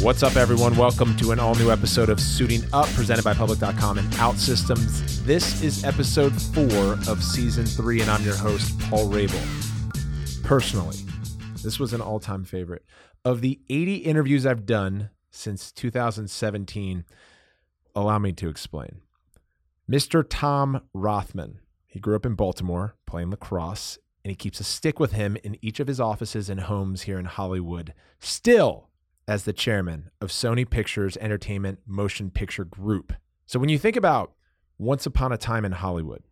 What's up, everyone? Welcome to an all new episode of Suiting Up, presented by Public.com and OutSystems. This is episode four of season three, and I'm your host, Paul Rabil. Personally, this was an all time favorite. Of the 80 interviews I've done since 2017, allow me to explain. Mr. Tom Rothman. He grew up in Baltimore playing lacrosse, and he keeps a stick with him in each of his offices and homes here in Hollywood. Still, as the chairman of Sony Pictures Entertainment Motion Picture Group. So when you think about Once Upon a Time in Hollywood,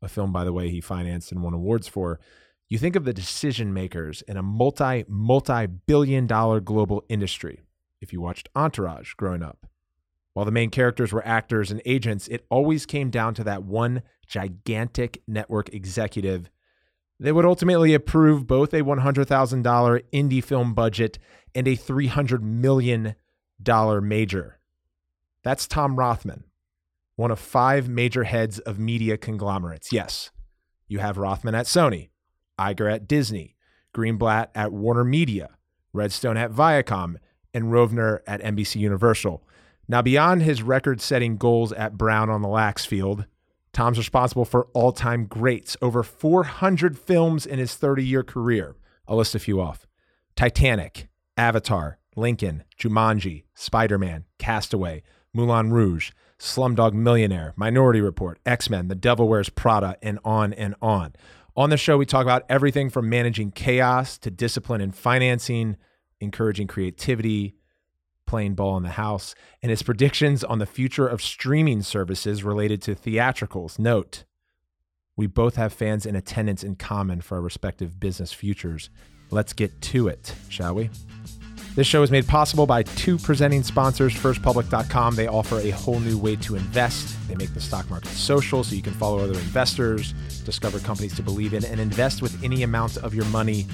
a film, by the way, he financed and won awards for, you think of the decision makers in a multi, multi billion dollar global industry. If you watched Entourage growing up, while the main characters were actors and agents, it always came down to that one gigantic network executive they would ultimately approve both a $100,000 indie film budget and a $300 million major. That's Tom Rothman, one of five major heads of media conglomerates. Yes, you have Rothman at Sony, Iger at Disney, Greenblatt at Warner Media, Redstone at Viacom, and Rovner at NBC Universal. Now, beyond his record setting goals at Brown on the Lax Field, Tom's responsible for all time greats, over 400 films in his 30 year career. I'll list a few off Titanic, Avatar, Lincoln, Jumanji, Spider Man, Castaway, Moulin Rouge, Slumdog Millionaire, Minority Report, X Men, The Devil Wears Prada, and on and on. On the show, we talk about everything from managing chaos to discipline and financing, encouraging creativity, playing ball in the house, and his predictions on the future of streaming services related to theatricals. Note, we both have fans in attendance in common for our respective business futures. Let's get to it, shall we? This show is made possible by two presenting sponsors, firstpublic.com. They offer a whole new way to invest. They make the stock market social so you can follow other investors, discover companies to believe in, and invest with any amount of your money.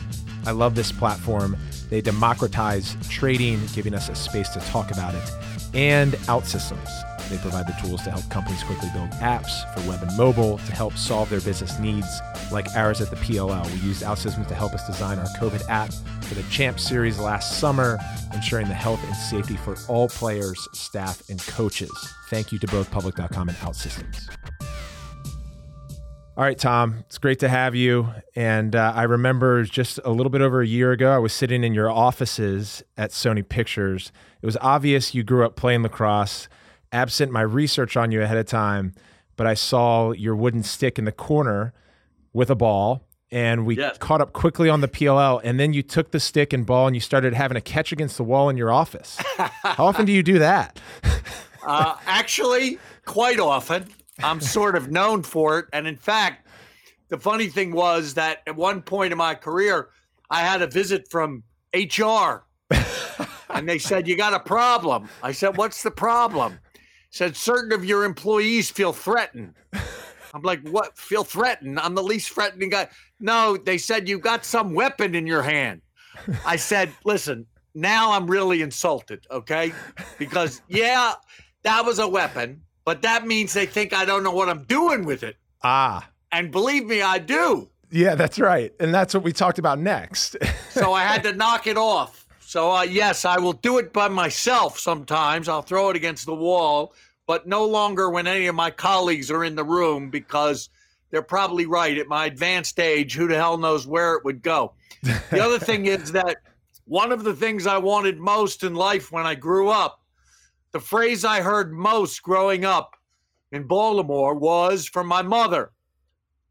I love this platform. They democratize trading, giving us a space to talk about it. And OutSystems. They provide the tools to help companies quickly build apps for web and mobile to help solve their business needs, like ours at the PLL. We used OutSystems to help us design our COVID app for the Champ Series last summer, ensuring the health and safety for all players, staff, and coaches. Thank you to both Public.com and OutSystems. All right, Tom, it's great to have you. And uh, I remember just a little bit over a year ago, I was sitting in your offices at Sony Pictures. It was obvious you grew up playing lacrosse. Absent my research on you ahead of time, but I saw your wooden stick in the corner with a ball, and we yes. caught up quickly on the PLL. And then you took the stick and ball and you started having a catch against the wall in your office. How often do you do that? uh, actually, quite often. I'm sort of known for it. And in fact, the funny thing was that at one point in my career, I had a visit from HR and they said, You got a problem. I said, What's the problem? Said certain of your employees feel threatened. I'm like, What? Feel threatened? I'm the least threatening guy. No, they said you got some weapon in your hand. I said, Listen, now I'm really insulted, okay? Because, yeah, that was a weapon but that means they think I don't know what I'm doing with it. Ah. And believe me, I do. Yeah, that's right. And that's what we talked about next. so I had to knock it off. So, uh, yes, I will do it by myself sometimes. I'll throw it against the wall, but no longer when any of my colleagues are in the room because they're probably right. At my advanced age, who the hell knows where it would go? The other thing is that one of the things I wanted most in life when I grew up the phrase I heard most growing up in Baltimore was from my mother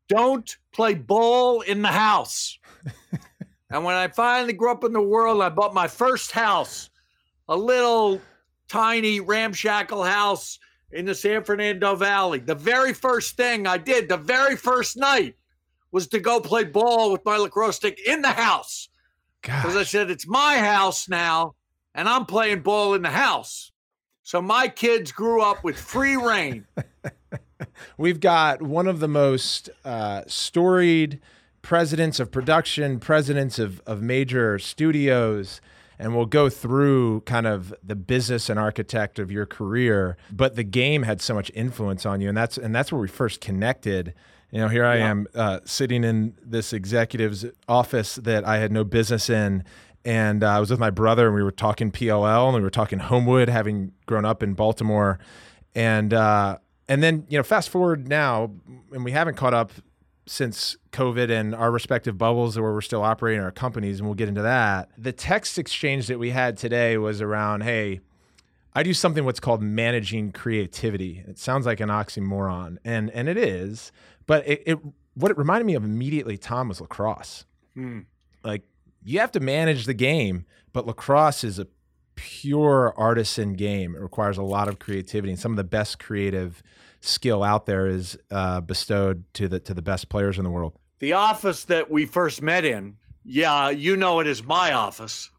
don't play ball in the house. and when I finally grew up in the world, I bought my first house, a little tiny ramshackle house in the San Fernando Valley. The very first thing I did, the very first night, was to go play ball with my lacrosse stick in the house. Because I said, it's my house now, and I'm playing ball in the house. So my kids grew up with free reign. We've got one of the most uh, storied presidents of production, presidents of, of major studios, and we'll go through kind of the business and architect of your career. But the game had so much influence on you, and that's and that's where we first connected. You know, here I yeah. am uh, sitting in this executive's office that I had no business in, and uh, I was with my brother, and we were talking PLL, and we were talking Homewood, having grown up in Baltimore, and uh, and then you know, fast forward now, and we haven't caught up since COVID and our respective bubbles where we're still operating our companies, and we'll get into that. The text exchange that we had today was around, hey. I do something what's called managing creativity. It sounds like an oxymoron, and and it is, but it, it what it reminded me of immediately, Tom, was lacrosse. Hmm. Like you have to manage the game, but lacrosse is a pure artisan game. It requires a lot of creativity, and some of the best creative skill out there is uh, bestowed to the to the best players in the world. The office that we first met in, yeah, you know it is my office,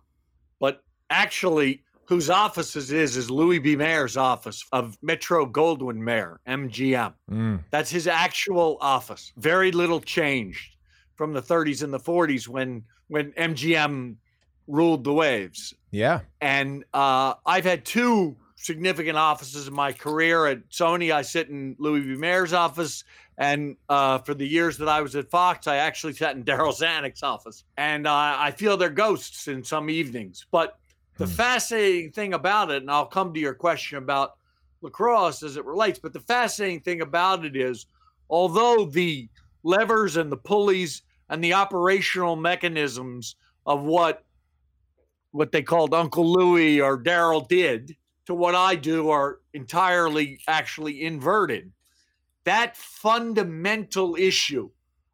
but actually, whose office it is is Louis B. Mayer's office of Metro Goldwyn Mayer, MGM. Mm. That's his actual office. Very little changed from the 30s and the 40s when when MGM ruled the waves. Yeah, And uh, I've had two significant offices in my career. At Sony, I sit in Louis B. Mayer's office. And uh, for the years that I was at Fox, I actually sat in Darryl Zanuck's office. And uh, I feel their ghosts in some evenings. But the Hmm. fascinating thing about it, and I'll come to your question about lacrosse as it relates, but the fascinating thing about it is although the levers and the pulleys and the operational mechanisms of what what they called Uncle Louie or Darryl did to what I do are entirely actually inverted. That fundamental issue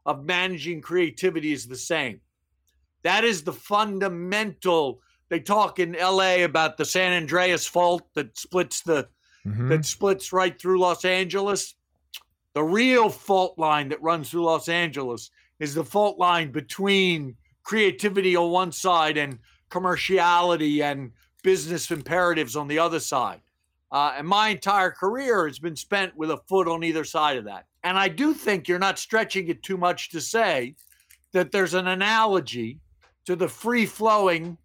of managing creativity is the same. That is the fundamental. They talk in LA about the San Andreas fault that splits the Mhm. that splits right through Los Angeles. The real fault line that runs through Los Angeles is the fault line between creativity on one side and commerciality and business imperatives on the other side. Uh, and my entire career has been spent with a foot on either side of that. And I do think you're not stretching it too much to say that there's an analogy to the free flowing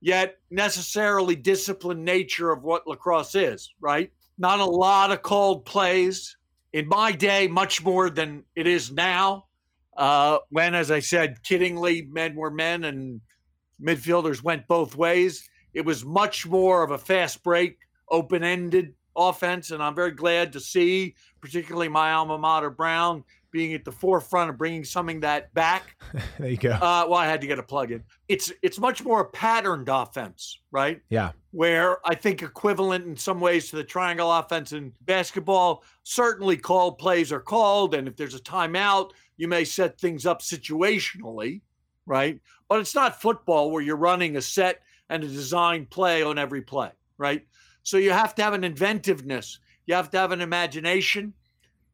yet necessarily disciplined nature of what lacrosse is, right? Not a lot of called plays. In my day, much more than it is now. Uh, when, as I said, kiddingly, men were men and midfielders went both ways. It was much more of a fast break, open ended offense. And I'm very glad to see, particularly my alma mater, Brown, being at the forefront of bringing something that back. there you go. Uh, well, I had to get a plug in. It's it's much more a patterned offense, right? yeah, Where I think equivalent in some ways to the triangle offense in basketball. Certainly, called plays are called, and if there's a timeout, you may set things up situationally, right? But it's not football where you're running a set and a design play on every play, right? So you have to have an inventiveness. You have to have an imagination.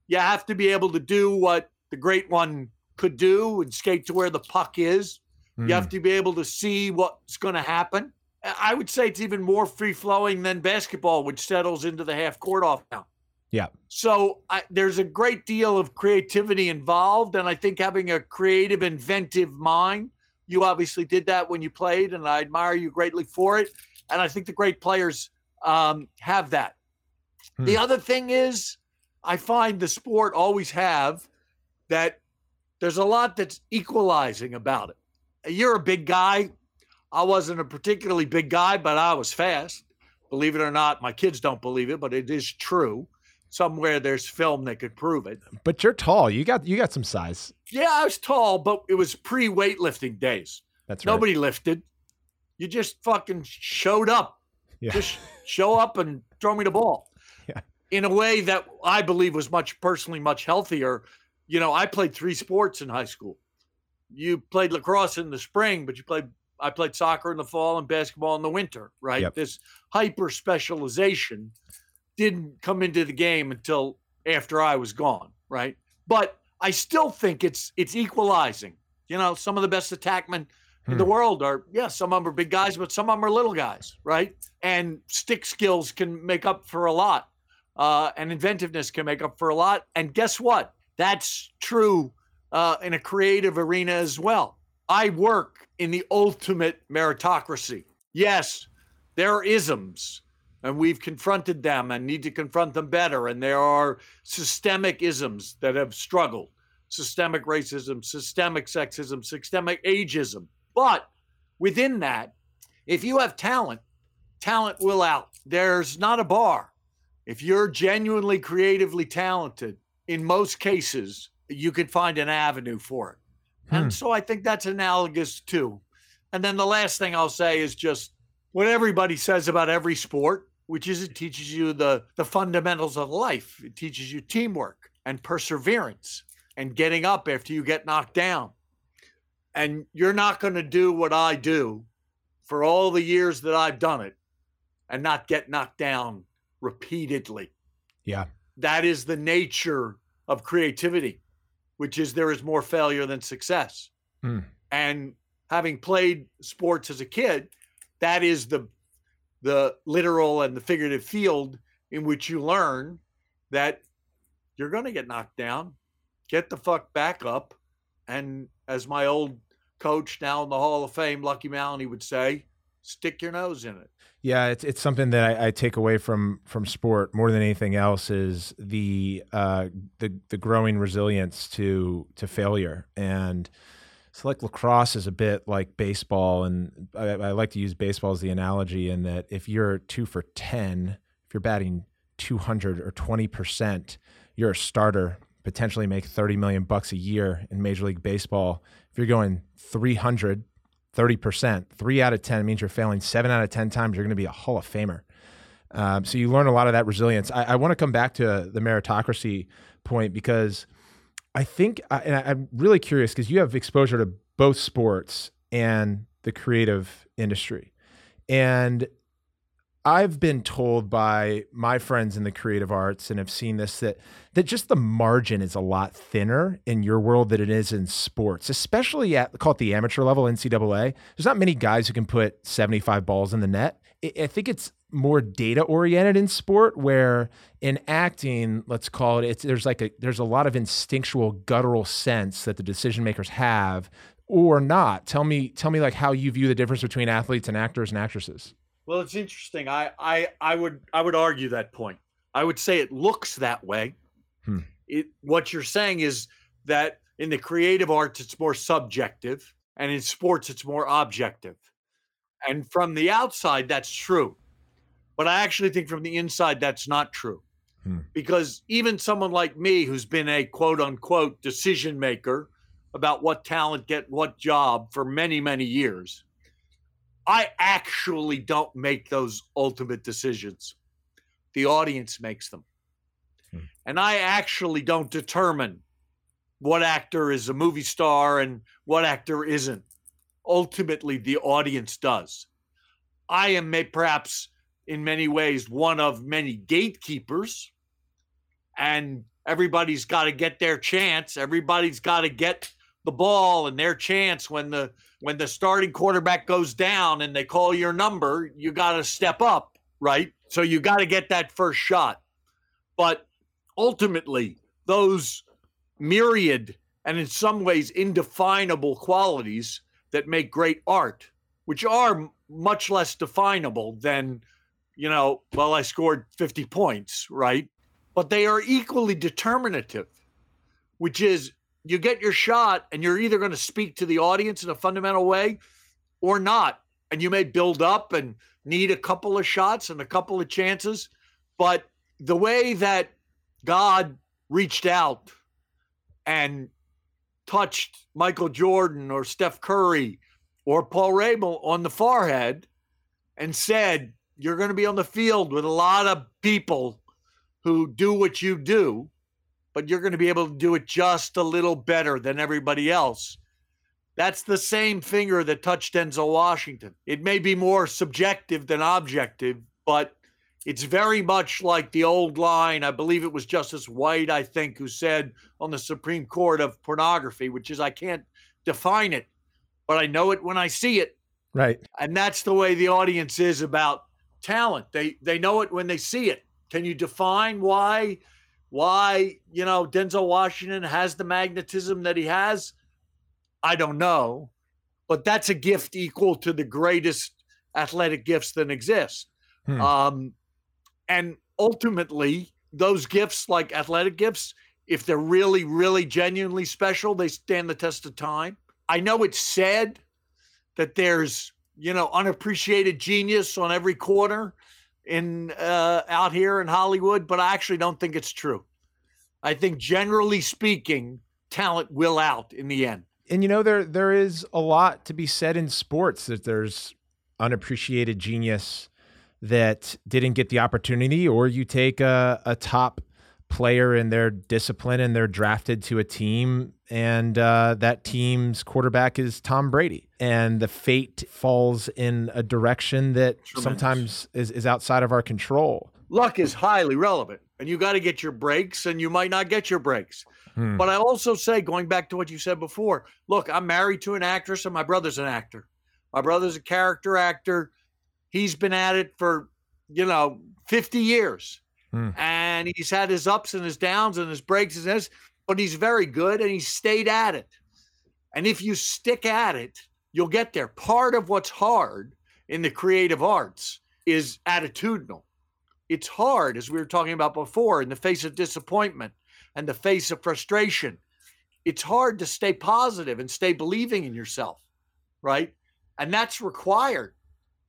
You have to be able to do what the great one could do and skate to where the puck is. Mm. You have to be able to see what's going to happen. I would say it's even more free flowing than basketball, which settles into the half court off now. Yeah. So I, there's a great deal of creativity involved. And I think having a creative, inventive mind, you obviously did that when you played, and I admire you greatly for it. And I think the great players um, have that. Hmm. The other thing is, I find the sport always have that there's a lot that's equalizing about it. You're a big guy. I wasn't a particularly big guy, but I was fast. Believe it or not, my kids don't believe it, but it is true. Somewhere there's film that could prove it. but you're tall. You got you got some size. Yeah, I was tall, but it was pre weightlifting days. That's right. Nobody lifted. You just fucking showed up. Yeah. Just show up and throw me the ball. In a way that I believe was much personally much healthier. You know, I played three sports in high school. You played lacrosse in the spring, but you played I played soccer in the fall and basketball in the winter, right? Yep. This hyper specialization didn't come into the game until after I was gone, right? But I still think it's it's equalizing. You know, some of the best attackmen in the Hmm. world are yeah, some of them are big guys, but some of them are little guys, right? And stick skills can make up for a lot, uh, and inventiveness can make up for a lot. And guess what? That's true uh, in a creative arena as well. I work in the ultimate meritocracy. Yes, there are isms, and we've confronted them and need to confront them better. And there are systemic isms that have struggled systemic racism, systemic sexism, systemic ageism. But within that, if you have talent, talent will out. There's not a bar. If you're genuinely creatively talented, in most cases, you could find an avenue for it. Hmm. And so I think that's analogous too. And then the last thing I'll say is just what everybody says about every sport, which is it teaches you the, the fundamentals of life. It teaches you teamwork and perseverance and getting up after you get knocked down. And you're not going to do what I do for all the years that I've done it and not get knocked down repeatedly. Yeah. That is the nature of creativity, which is there is more failure than success. Mm. And having played sports as a kid, that is the the literal and the figurative field in which you learn that you're going to get knocked down. Get the fuck back up. And as my old coach now in the Hall of Fame, Lucky Maloney would say, stick your nose in it. Yeah, it's it's something that I, I, take away from from sport more than anything else is the uh, the the growing resilience to to failure and so like lacrosse is a bit like baseball and I, I like to use baseball as the analogy in that if you're two for ten, if you're batting two hundred or twenty percent, you're a starter potentially make 30 million bucks a year in major league baseball if you're going 300 30%. Three out of 10 means you're failing seven out of 10 times. You're going to be a Hall of Famer. Um, so you learn a lot of that resilience. I, I want to come back to the meritocracy point because I think, and I, I'm really curious because you have exposure to both sports and the creative industry. And I've been told by my friends in the creative arts and have seen this that that just the margin is a lot thinner in your world than it is in sports, especially at call it the amateur level NCAA. There's not many guys who can put 75 balls in the net. I think it's more data oriented in sport where in acting let's call it it's there's like a there's a lot of instinctual guttural sense that the decision makers have or not tell me tell me like how you view the difference between athletes and actors and actresses well, it's interesting. I, I, I would, I would argue that point. I would say it looks that way. Hmm. It, what you're saying is that in the creative arts, it's more subjective, and in sports, it's more objective. And from the outside, that's true. But I actually think from the inside, that's not true. Hmm. Because even someone like me, who's been a quote unquote decision maker about what talent get what job for many, many years, I actually don't make those ultimate decisions. The audience makes them. Hmm. And I actually don't determine what actor is a movie star and what actor isn't. Ultimately, the audience does. I am may, perhaps in many ways one of many gatekeepers, and everybody's got to get their chance. Everybody's got to get the ball and their chance when the when the starting quarterback goes down and they call your number, you got to step up, right? So you got to get that first shot. But ultimately, those myriad and in some ways indefinable qualities that make great art, which are much less definable than, you know, well, I scored 50 points, right? But they are equally determinative, which is you get your shot and you're either going to speak to the audience in a fundamental way or not. And you may build up and need a couple of shots and a couple of chances. But the way that God reached out and touched Michael Jordan or Steph Curry or Paul Rabil on the forehead and said, You're going to be on the field with a lot of people who do what you do but you're going to be able to do it just a little better than everybody else. That's the same finger that touched Denzel Washington. It may be more subjective than objective, but it's very much like the old line. I believe it was Justice White, I think, who said on the Supreme Court of pornography, which is I can't define it, but I know it when I see it. Right. And that's the way the audience is about talent. They they know it when they see it. Can you define why why, you know, Denzel Washington has the magnetism that he has, I don't know. But that's a gift equal to the greatest athletic gifts that exist. Hmm. Um, and ultimately, those gifts, like athletic gifts, if they're really, really genuinely special, they stand the test of time. I know it's said that there's you know unappreciated genius on every corner in uh, out here in Hollywood, but I actually don't think it's true. I think generally speaking, talent will out in the end. And you know there there is a lot to be said in sports that there's unappreciated genius that didn't get the opportunity, or you take a, a top player in their discipline and they're drafted to a team and uh, that team's quarterback is Tom Brady and the fate falls in a direction that Tremendous. sometimes is, is outside of our control. Luck is highly relevant and you got to get your breaks and you might not get your breaks. Hmm. But I also say, going back to what you said before, look, I'm married to an actress and my brother's an actor. My brother's a character actor. He's been at it for, you know, 50 years. Hmm. And he's had his ups and his downs and his breaks and his, but he's very good and he stayed at it. And if you stick at it, you'll get there. Part of what's hard in the creative arts is attitudinal. It's hard, as we were talking about before, in the face of disappointment and the face of frustration. It's hard to stay positive and stay believing in yourself, right? And that's required.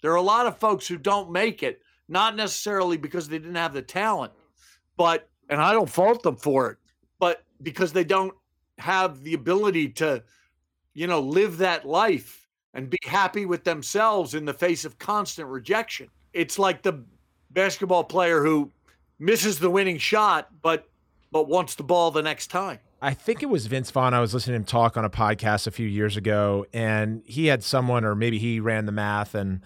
There are a lot of folks who don't make it, not necessarily because they didn't have the talent, but, and I don't fault them for it, but because they don't have the ability to, you know, live that life and be happy with themselves in the face of constant rejection. It's like the basketball player who misses the winning shot, but but wants the ball the next time. I think it was Vince Vaughn. I was listening to him talk on a podcast a few years ago, and he had someone, or maybe he ran the math, and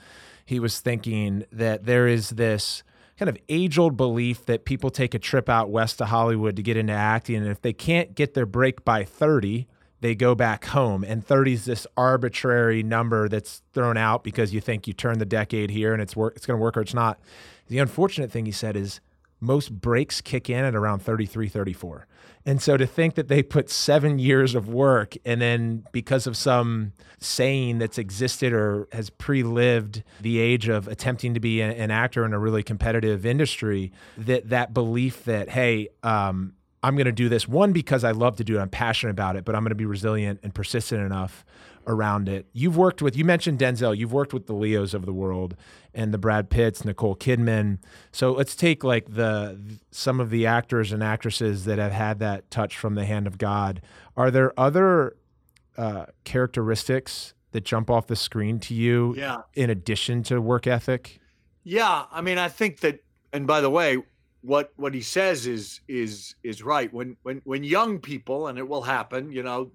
he was thinking that there is this kind of age old belief that people take a trip out west to Hollywood to get into acting. And if they can't get their break by 30, they go back home. And 30 is this arbitrary number that's thrown out because you think you turn the decade here and it's work it's gonna work or it's not. The unfortunate thing he said is most breaks kick in at around 33, 34. And so to think that they put seven years of work and then because of some saying that's existed or has pre lived the age of attempting to be an actor in a really competitive industry, that that belief that, hey, um, I'm going to do this one because I love to do it, I'm passionate about it, but I'm going to be resilient and persistent enough around it. You've worked with, you mentioned Denzel, you've worked with the Leos of the world and the Brad Pitts, Nicole Kidman. So let's take like the some of the actors and actresses that have had that touch from the hand of God. Are there other uh, characteristics that jump off the screen to you yeah. in addition to work ethic? Yeah, I mean, I think that and by the way, what what he says is is is right. When when when young people and it will happen, you know,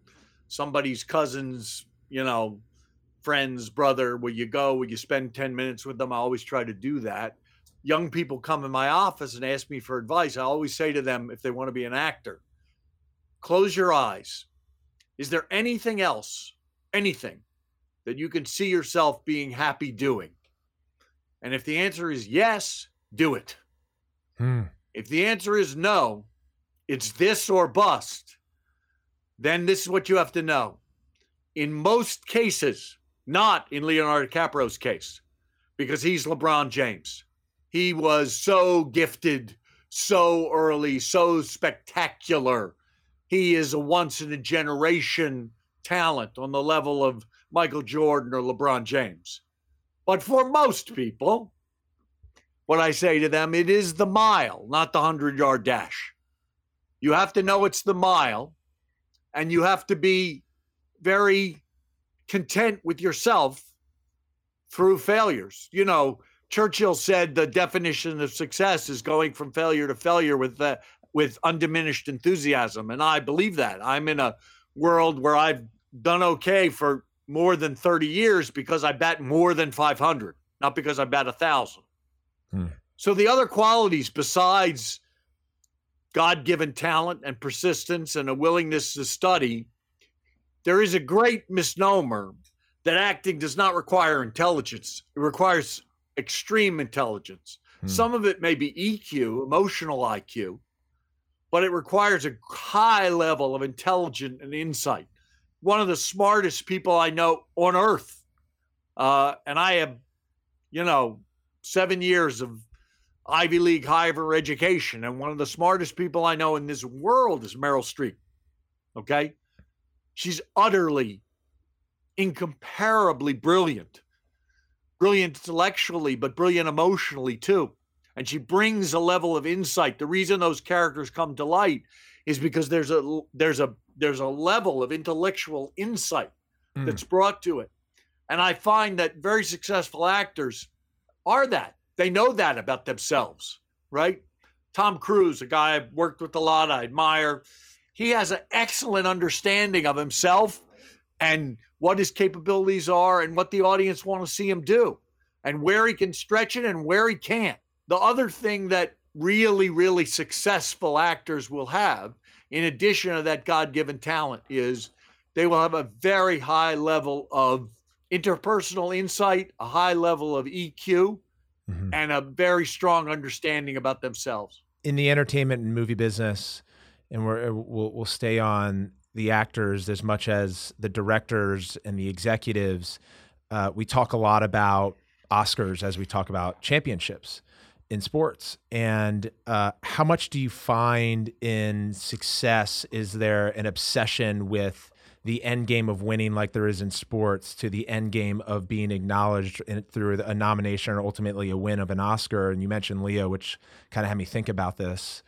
somebody's cousin's you know, friends, brother, will you go? Will you spend 10 minutes with them? I always try to do that. Young people come in my office and ask me for advice. I always say to them, if they want to be an actor, close your eyes. Is there anything else, anything that you can see yourself being happy doing? And if the answer is yes, do it. Hmm. If the answer is no, it's this or bust, then this is what you have to know in most cases, not in Leonardo DiCaprio's case, because he's LeBron James. He was so gifted, so early, so spectacular. He is a once in a generation talent on the level of Michael Jordan or LeBron James. But for most people, what I say to them, it is the mile, not the 100 yard dash. You have to know it's the mile, and you have to be very content with yourself through failures. You know, Churchill said the definition of success is going from failure to failure with the, with undiminished enthusiasm, and I believe that. I'm in a world where I've done okay for more than 30 years because I bat more than 500, not because I bat a thousand. Hmm. So the other qualities besides God-given talent and persistence and a willingness to study there is a great misnomer that acting does not require intelligence, it requires extreme intelligence. Hmm. Some of it may be EQ, emotional IQ, but it requires a high level of intelligence and insight. One of the smartest people I know on earth, uh, and I have, you know, seven years of Ivy League higher education, and one of the smartest people I know in this world is Meryl Streep. Okay, She's utterly incomparably brilliant. Brilliant intellectually, but brilliant emotionally too. And she brings a level of insight. The reason those characters come to light is because there's a there's a there's a level of intellectual insight mm. that's brought to it. And I find that very successful actors are that. They know that about themselves, right? Tom Cruise, a guy I've worked with a lot, I admire. He has an excellent understanding of himself and what his capabilities are and what the audience want to see him do and where he can stretch it and where he can't. The other thing that really, really successful actors will have, in addition to that God given talent, is they will have a very high level of interpersonal insight, a high level of EQ, mm-hmm. and a very strong understanding about themselves. In the entertainment and movie business, and we're, uh, we'll, we'll stay on the actors as much as the directors and the executives. Uh, we talk a lot about Oscars as we talk about championships in sports. And uh, how much do you find in success? Is there an obsession with the end game of winning like there is in sports to the end game of being acknowledged in, through a nomination or ultimately a win of an Oscar. And you mentioned Leo, which kind of had me think about this.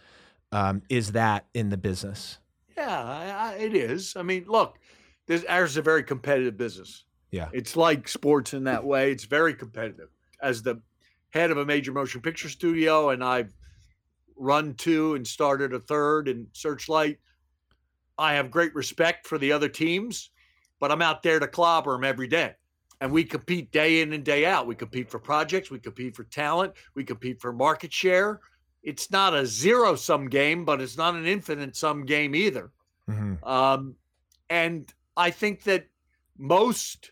Um, is that in the business? Yeah, I, I, it is. I mean, look, this ours is a very competitive business. Yeah, it's like sports in that way. It's very competitive. As the head of a major motion picture studio, and I've run two and started a third in Searchlight I have great respect for the other teams, but I'm out there to clobber them every day. And we compete day in and day out. We compete for projects, we compete for talent, we compete for market share. It's not a zero sum game, but it's not an infinite sum game either. Mm-hmm. Um, and I think that most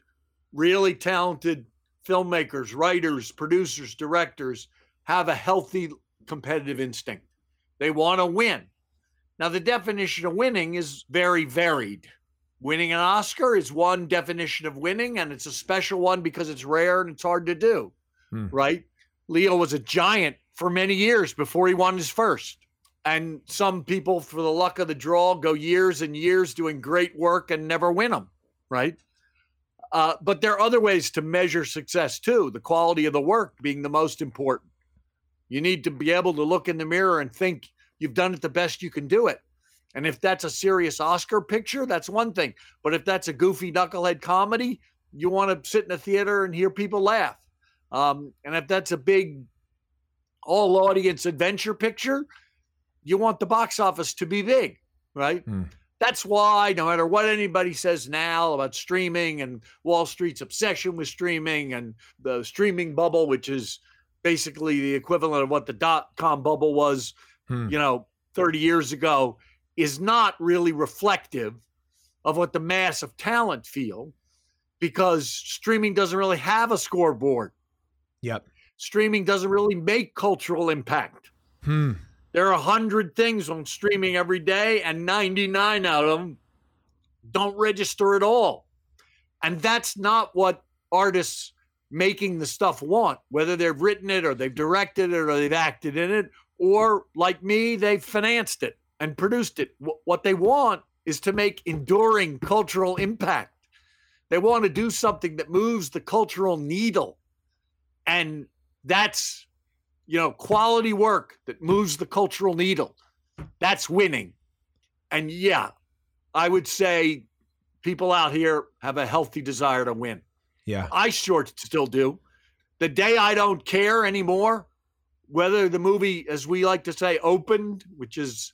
really talented filmmakers, writers, producers, directors have a healthy competitive instinct. They want to win. Now, the definition of winning is very varied. Winning an Oscar is one definition of winning, and it's a special one because it's rare and it's hard to do, hmm. right? Leo was a giant for many years before he won his first. And some people, for the luck of the draw, go years and years doing great work and never win them, right? Uh, but there are other ways to measure success too, the quality of the work being the most important. You need to be able to look in the mirror and think You've done it the best you can do it. And if that's a serious Oscar picture, that's one thing. But if that's a goofy knucklehead comedy, you want to sit in a theater and hear people laugh. Um, and if that's a big all audience adventure picture, you want the box office to be big, right? Hmm. That's why, no matter what anybody says now about streaming and Wall Street's obsession with streaming and the streaming bubble, which is basically the equivalent of what the dot com bubble was hmm. you know, 30 years ago is not really reflective of what the mass of talent feel because streaming doesn't really have a scoreboard. Yep. Streaming doesn't really make cultural impact. Hmm. There are a hundred things on streaming every day, and 99 out of them don't register at all. And that's not what artists making the stuff want, whether they've written it or they've directed it or they've acted in it or like me, they've financed it and produced it. What they want is to make enduring cultural impact. They want to do something that moves the cultural needle. And that's, you know, quality work that moves the cultural needle. That's winning. And yeah, I would say people out here have a healthy desire to win. Yeah. I sure still do. The day I don't care anymore, whether the movie, as we like to say, opened, which is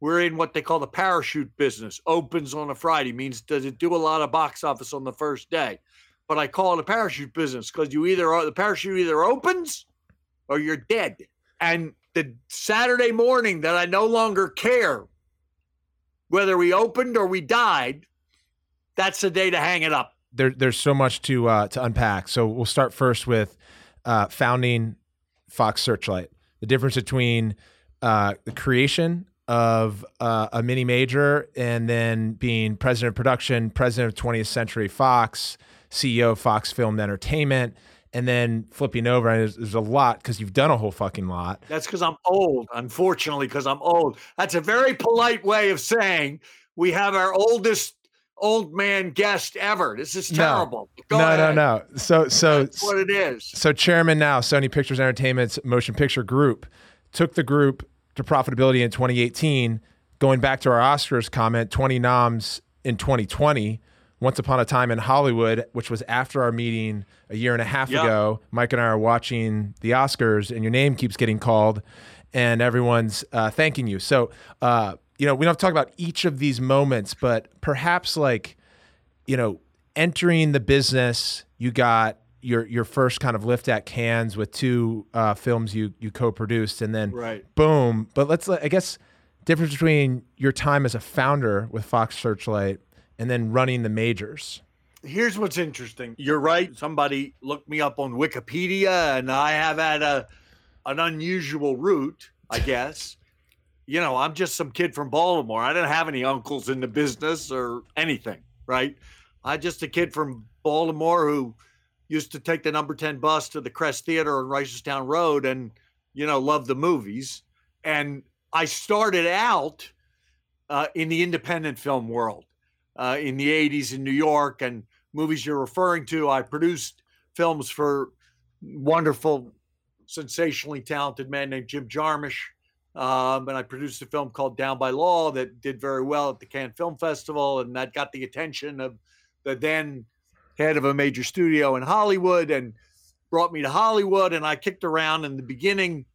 we're in what they call the parachute business, opens on a Friday, means does it do a lot of box office on the first day? But I call it a parachute business because you either are the parachute either opens or you're dead. And the Saturday morning that I no longer care whether we opened or we died, that's the day to hang it up. There, there's so much to uh, to unpack. So we'll start first with uh, founding Fox Searchlight. The difference between uh, the creation of uh, a mini major and then being president of production, president of 20th Century Fox, CEO of Fox Film Entertainment, and then flipping over. And there's, there's a lot because you've done a whole fucking lot. That's because I'm old, unfortunately, because I'm old. That's a very polite way of saying we have our oldest old man guest ever. This is terrible. No, no, no, no. So, so That's what it is. So, chairman now, Sony Pictures Entertainment's motion picture group took the group to profitability in 2018. Going back to our Oscars comment, 20 noms in 2020. Once Upon a Time in Hollywood, which was after our meeting a year and a half ago. Mike and I are watching the Oscars, and your name keeps getting called, and everyone's uh, thanking you. So, uh, you know, we don't have to talk about each of these moments, but perhaps like, you know, entering the business, you got your your first kind of lift at Cannes with two uh, films you you co-produced, and then Right. boom. But let's I guess difference between your time as a founder with Fox Searchlight and then running the majors. Here's what's interesting. You're right. Somebody looked me up on Wikipedia, and I have had a an unusual route, I guess. you know, I'm just some kid from Baltimore. I didn't have any uncles in the business or anything, right? I just a kid from Baltimore who used to take the number 10 bus to the Crest Theater on Reisterstown Road and, you know, loved the movies. And I started out uh, in the independent film world uh, in the 80s in New York and movies you're referring to. I produced films for wonderful, sensationally talented man named Jim Jarmusch. Um, and I produced a film called Down by Law that did very well at the Cannes Film Festival, and that got the attention of the then head of a major studio in Hollywood and brought me to Hollywood. And I kicked around in the beginning,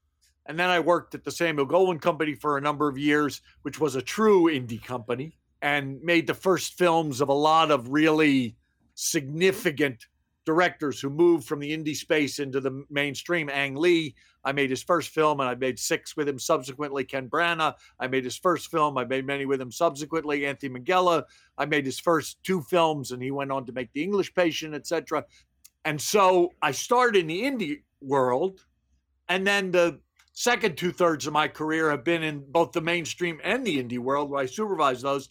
and then I worked at the Samuel Goldwyn Company for a number of years, which was a true indie company, and made the first films of a lot of really significant directors who moved from the indie space into the mainstream. Ang Lee, I made his first film, and I made six with him subsequently. Ken Branagh, I made his first film. I made many with him subsequently. Anthony Minghella, I made his first two films, and he went on to make The English Patient, etc. And so I started in the indie world, and then the second two thirds of my career have been in both the mainstream and the indie world, where I supervise those.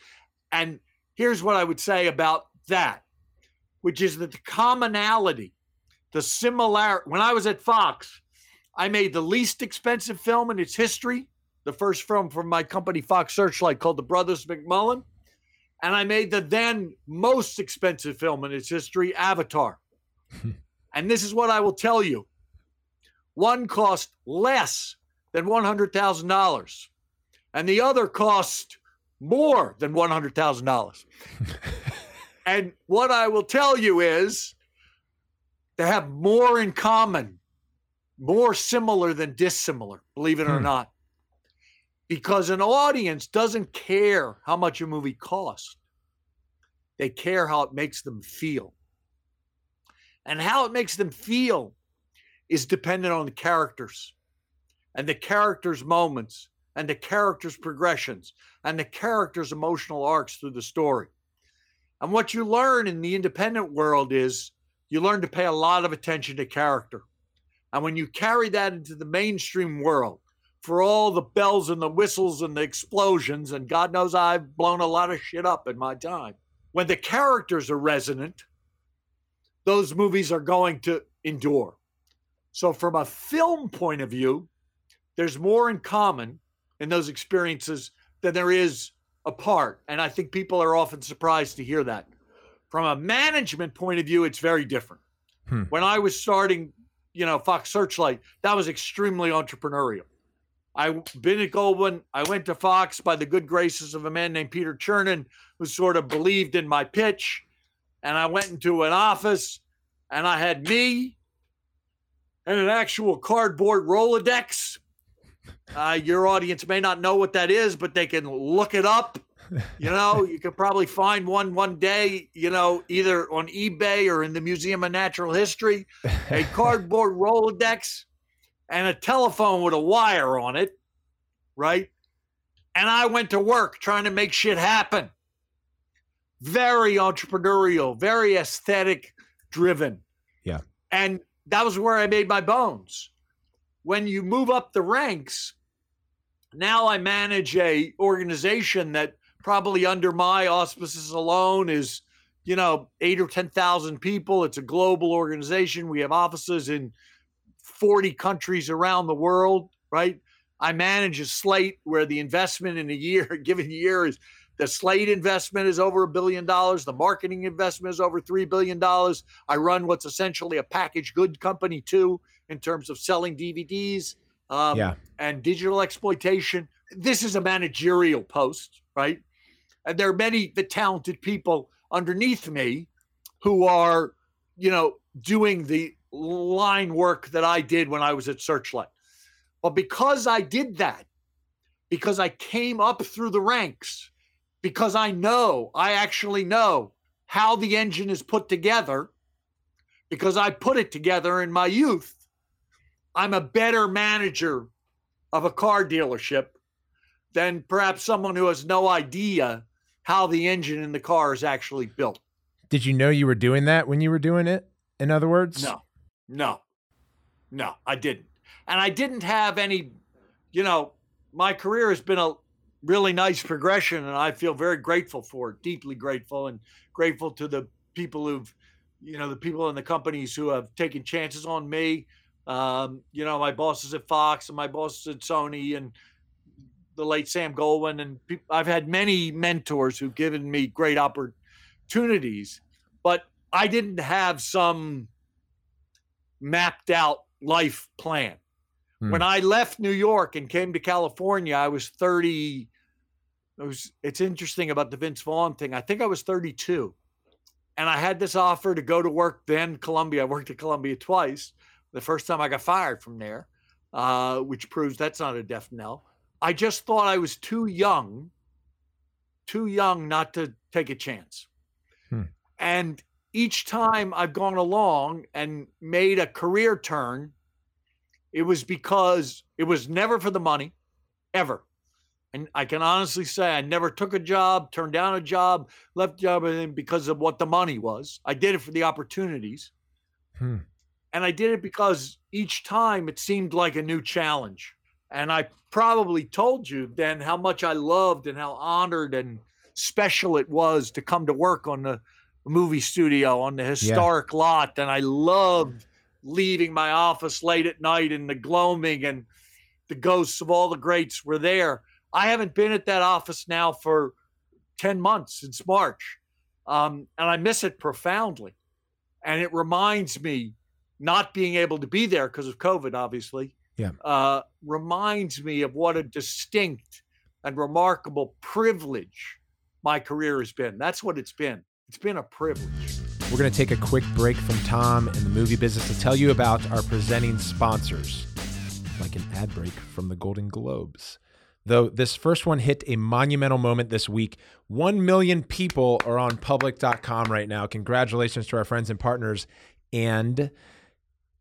And here's what I would say about that, which is that the commonality, the similarity. When I was at Fox, I made the least expensive film in its history, the first film from my company Fox Searchlight called The Brothers McMullen, and I made the then most expensive film in its history, Avatar. and this is what I will tell you: one cost less than one hundred thousand dollars, and the other cost more than one hundred thousand dollars. and what I will tell you is they have more in common, more similar than dissimilar, believe it or Hmm. not. Because an audience doesn't care how much a movie costs. They care how it makes them feel. And how it makes them feel is dependent on the characters and the characters' moments and the characters' progressions and the characters' emotional arcs through the story. And what you learn in the independent world is you learn to pay a lot of attention to character. And when you carry that into the mainstream world, for all the bells and the whistles and the explosions, and God knows I've blown a lot of shit up in my time, when the characters are resonant, those movies are going to endure. So, from a film point of view, there's more in common in those experiences than there is apart. And I think people are often surprised to hear that. From a management point of view, it's very different. Hmm. When I was starting, you know, Fox Searchlight, that was extremely entrepreneurial. I've been at Goldwyn. I went to Fox by the good graces of a man named Peter Chernin, who sort of believed in my pitch. And I went into an office and I had me and an actual cardboard Rolodex. Uh, your audience may not know what that is, but they can look it up. You know, you could probably find one one day, you know, either on eBay or in the Museum of Natural History, a cardboard Rolodex and a telephone with a wire on it, right? And I went to work trying to make shit happen. Very entrepreneurial, very aesthetic driven. Yeah. And that was where I made my bones. When you move up the ranks, now I manage a organization that probably under my auspices alone is, you know, eight or 10,000 people. It's a global organization. We have offices in 40 countries around the world, right? I manage a slate where the investment in a year, a given year, is The Slate investment is over a billion dollars. The marketing investment is over $3 billion. I run what's essentially a packaged good company, too, in terms of selling DVDs um, Yeah. and digital exploitation. This is a managerial post, right? And there are many the talented people underneath me who are, you know, doing the line work that I did when I was at Searchlight. But because I did that, because I came up through the ranks, because I know, I actually know how the engine is put together, because I put it together in my youth, I'm a better manager of a car dealership than perhaps someone who has no idea how the engine in the car is actually built. Did you know you were doing that when you were doing it? In other words, No, no, no, I didn't. And I didn't have any, you know, my career has been a really nice progression and I feel very grateful for it, deeply grateful and grateful to the people who've, you know, the people in the companies who have taken chances on me. Um, you know, my bosses at Fox and my bosses at Sony and the late Sam Goldwyn. And peop I've had many mentors who've given me great opportunities, but I didn't have some mapped out life plan. Hmm. When I left New York and came to California, I was 30. It was it's interesting about the Vince Vaughn thing. I think I was 32. And I had this offer to go to work then Columbia. I worked at Columbia twice. The first time I got fired from there, uh, which proves that's not a death knell. I just thought I was too young, too young not to take a chance. Hmm. And each time I've gone along and made a career turn, it was because it was never for the money, ever. And I can honestly say I never took a job, turned down a job, left a job and because of what the money was. I did it for the opportunities. Hmm. And I did it because each time it seemed like a new challenge. And I probably told you then how much I loved and how honored and special it was to come to work on the movie studio on the historic lot. And I loved leaving my office late at night and the gloaming and the ghosts of all the greats were there. I haven't been at that office now for 10 months since March. Um, and I miss it profoundly. And it reminds me, not being able to be there because of COVID, obviously, Yeah. uh, reminds me of what a distinct and remarkable privilege my career has been. That's what it's been. It's been a privilege. We're going to take a quick break from Tom and the movie business to tell you about our presenting sponsors, like an ad break from the Golden Globes. Though this first one hit a monumental moment this week, 1 million people are on public.com right now. Congratulations to our friends and partners. And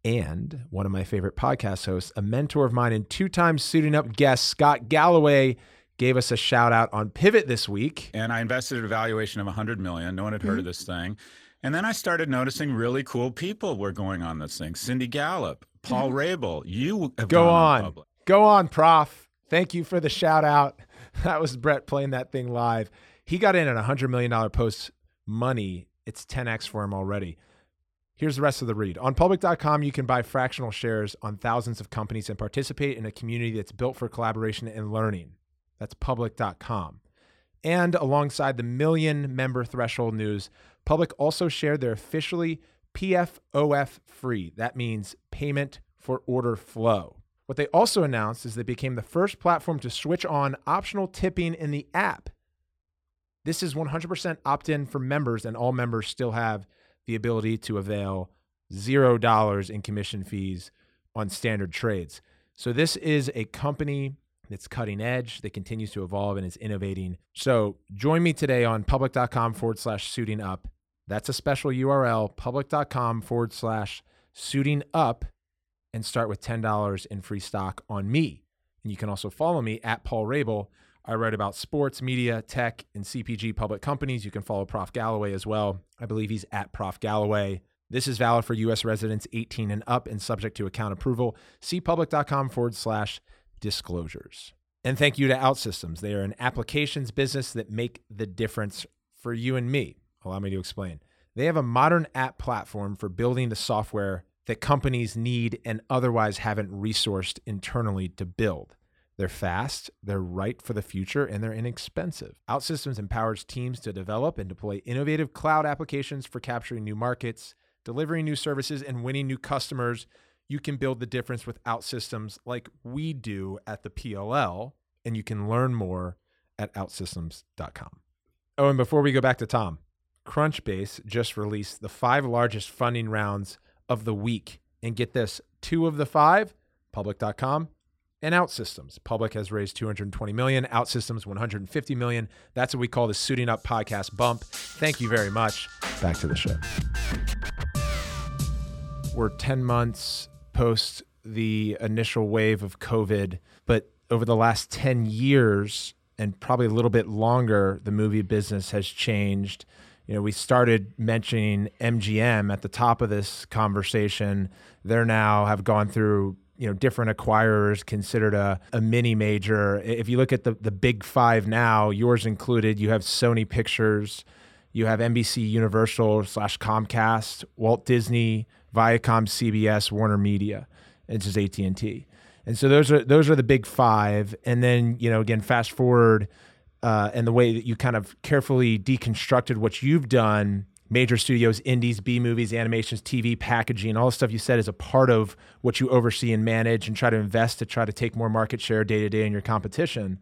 and one of my favorite podcast hosts, a mentor of mine and two-time suiting up guest Scott Galloway gave us a shout out on Pivot this week. and I invested at a valuation of 100 million. No one had heard mm-hmm. of this thing. And then I started noticing really cool people were going on this thing. Cindy Gallop, Paul mm-hmm. Rabil, you have Go on. Go on, Prof. Thank you for the shout out. That was Brett playing that thing live. He got in at a $100 million post money. It's 10x for him already. Here's the rest of the read. On public.com, you can buy fractional shares on thousands of companies and participate in a community that's built for collaboration and learning. That's public.com. And alongside the million member threshold news, Public also shared their officially PFOF free. That means payment for order flow. What they also announced is they became the first platform to switch on optional tipping in the app. This is 100% opt in for members, and all members still have the ability to avail $0 in commission fees on standard trades. So, this is a company that's cutting edge, that continues to evolve and is innovating. So, join me today on public.com forward slash suiting up. That's a special URL, public.com forward slash suiting up, and start with $10 in free stock on me. And you can also follow me at Paul Rabil. I write about sports, media, tech, and CPG public companies. You can follow Prof. Galloway as well. I believe he's at Prof. Galloway. This is valid for U.S. residents 18 and up and subject to account approval. See public.com forward slash disclosures. And thank you to OutSystems. They are an applications business that make the difference for you and me. Allow me to explain. They have a modern app platform for building the software that companies need and otherwise haven't resourced internally to build. They're fast, they're right for the future, and they're inexpensive. OutSystems empowers teams to develop and deploy innovative cloud applications for capturing new markets, delivering new services, and winning new customers. You can build the difference with OutSystems like we do at the PLL, and you can learn more at outsystems.com. Oh, and before we go back to Tom, Crunchbase just released the five largest funding rounds of the week. And get this two of the five, public.com and OutSystems. Public has raised 220 million, OutSystems 150 million. That's what we call the Suiting Up podcast bump. Thank you very much. Back to the show. We're 10 months post the initial wave of COVID, but over the last 10 years and probably a little bit longer, the movie business has changed. You know, we started mentioning MGM at the top of this conversation. They're now have gone through you know different acquirers considered a, a mini major. If you look at the, the big five now yours included you have sony pictures you have nbc universal slash comcast walt disney viacom cbs warner media it's just at&t and so those are those are the big five. And then you know again fast forward uh, and the way that you kind of carefully deconstructed what you've done major studios, indies, B movies, animations, TV, packaging, all the stuff you said is a part of what you oversee and manage and try to invest to try to take more market share day to day in your competition.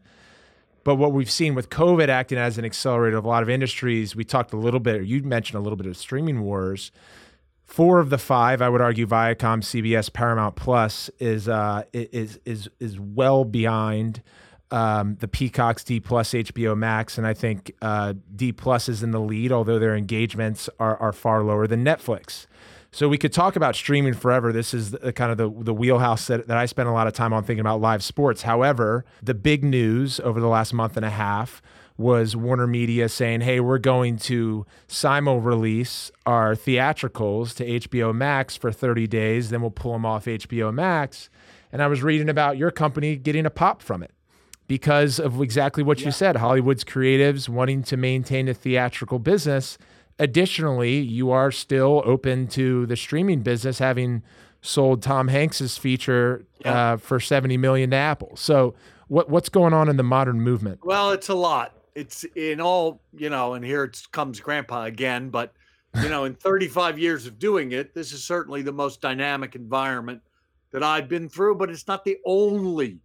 But what we've seen with COVID acting as an accelerator of a lot of industries, we talked a little bit, you mentioned a little bit of streaming wars. Four of the five, I would argue, Viacom, CBS, Paramount Plus is uh, is is is well behind um, the Peacock's D Plus, HBO Max, and I think uh, D Plus is in the lead, although their engagements are, are far lower than Netflix. So we could talk about streaming forever. This is the, kind of the, the wheelhouse that, that I spend a lot of time on thinking about live sports. However, the big news over the last month and a half was Warner Media saying, hey, we're going to simul release our theatricals to HBO Max for 30 days, then we'll pull them off HBO Max. And I was reading about your company getting a pop from it because of exactly what yeah. you said Hollywood's creatives wanting to maintain a theatrical business. Additionally, you are still open to the streaming business, having sold Tom Hanks's feature yeah. uh, for 70 million to Apple. So, what what's going on in the modern movement? Well, it's a lot. It's in all, you know, and here it comes grandpa again, but you know, in 35 years of doing it, this is certainly the most dynamic environment that I've been through, but it's not the only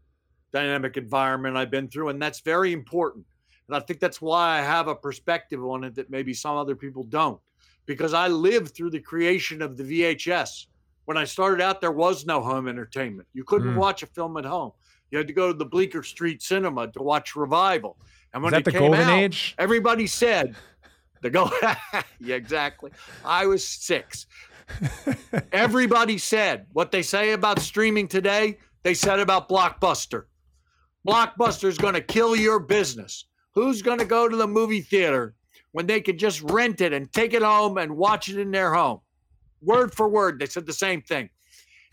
dynamic environment I've been through, and that's very important. And I think that's why I have a perspective on it that maybe some other people don't, because I lived through the creation of the VHS. When I started out, there was no home entertainment. You couldn't mm. watch a film at home. You had to go to the Bleecker Street Cinema to watch Revival. And when Is that the golden out, age? Everybody said the go. yeah, exactly. I was six. everybody said what they say about streaming today. They said about Blockbuster. Blockbuster's going to kill your business. Who's going to go to the movie theater when they could just rent it and take it home and watch it in their home? Word for word, they said the same thing.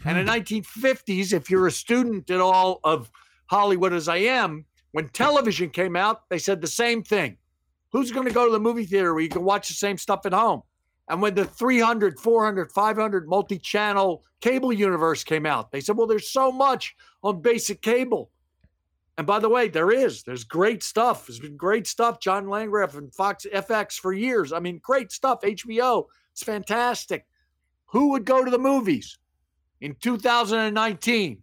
And in 1950s, hmm. if you're a student at all of Hollywood as I am, when television came out, they said the same thing. Who's going to go to the movie theater where you can watch the same stuff at home? And when the 300, 400, 500 multi channel cable universe came out, they said, well, there's so much on basic cable. And by the way, there is. There's great stuff. There's been great stuff. John Landgraf and Fox FX for years. I mean, great stuff. HBO. It's fantastic. Who would go to the movies in 2019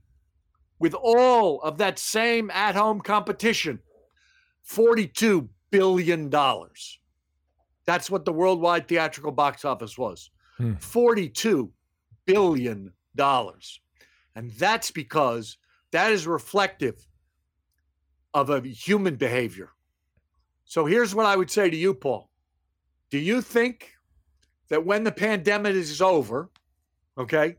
with all of that same at home competition? $42 billion. That's what the worldwide theatrical box office was. Hmm. $42 billion. And that's because that is reflective of a human behavior. So here's what I would say to you, Paul. Do you think that when the pandemic is over, okay,